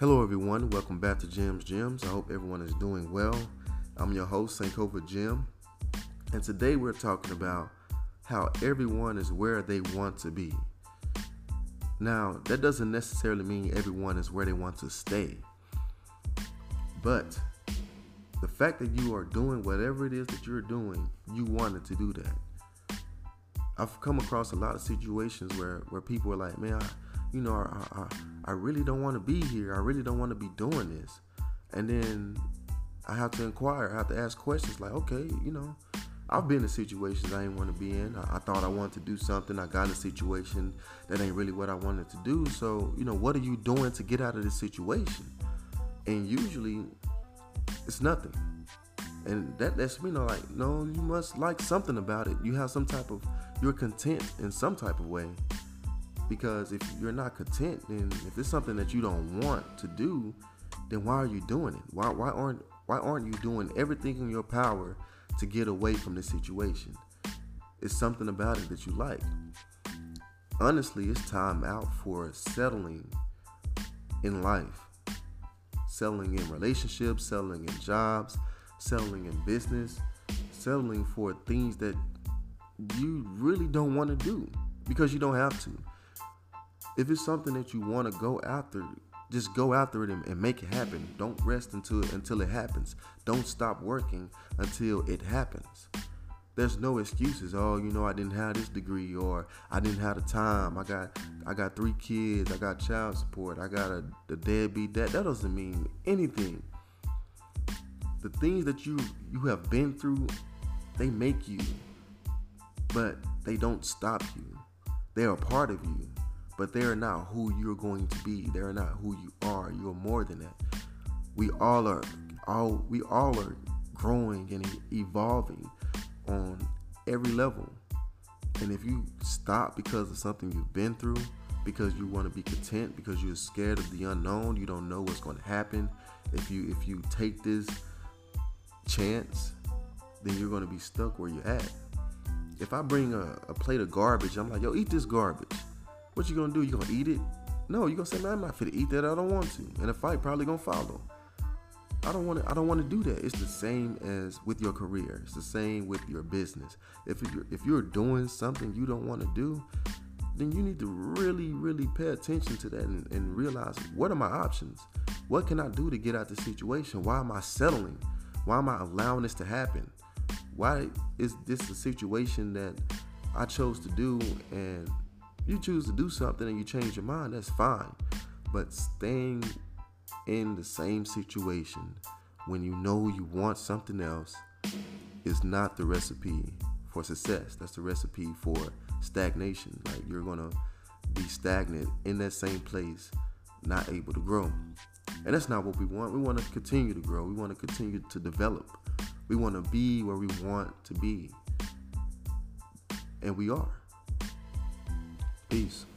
Hello, everyone. Welcome back to Jim's Gems. I hope everyone is doing well. I'm your host, Sankofa Jim, and today we're talking about how everyone is where they want to be. Now, that doesn't necessarily mean everyone is where they want to stay, but the fact that you are doing whatever it is that you're doing, you wanted to do that. I've come across a lot of situations where, where people are like, man, I, you know, I, I, I really don't want to be here. I really don't want to be doing this. And then I have to inquire. I have to ask questions like, okay, you know, I've been in situations I didn't want to be in. I, I, thought I wanted to do something. I got in a situation that ain't really what I wanted to do. So, you know, what are you doing to get out of this situation? And usually it's nothing. And that lets me know, like, no, you must like something about it. You have some type of, you're content in some type of way. Because if you're not content, then if it's something that you don't want to do, then why are you doing it? Why why aren't why aren't you doing everything in your power to get away from this situation? It's something about it that you like. Honestly, it's time out for settling in life. Settling in relationships, settling in jobs, settling in business, settling for things that you really don't want to do because you don't have to if it's something that you want to go after, just go after it and, and, make it happen. Don't rest until until it happens. Don't stop working until it happens. There's no excuses. Oh, you know, I didn't have this degree, or I didn't have the time. I got I got three kids. I got child support. I got a the deadbeat dad. That doesn't mean anything. The things that you you have been through, they make you, but they don't stop you. They are part of you but they are not who you're going to be. They are not who you are. You're more than that. We all are all we all are growing and evolving on every level. And if you stop because of something you've been through, because you want to be content, because you're scared of the unknown, you don't know what's going to happen. If you if you take this chance, then you're going to be stuck where you're at. If I bring a, a plate of garbage, I'm like, yo, eat this garbage. What you gonna do? You gonna eat it? No, you gonna say, man, I'm not fit to eat that. I don't want to. And a fight probably gonna follow. I don't want to. I don't want to do that. It's the same as with your career. It's the same with your business. If you're if you're doing something you don't want to do, then you need to really, really pay attention to that and, and realize what are my options? What can I do to get out of the situation? Why am I settling? Why am I allowing this to happen? Why is this a situation that I chose to do and you choose to do something and you change your mind, that's fine. But staying in the same situation when you know you want something else is not the recipe for success. That's the recipe for stagnation. Like you're gonna be stagnant in that same place, not able to grow. And that's not what we want. We want to continue to grow. We want to continue to develop. We want to be where we want to be. And we are. Peace.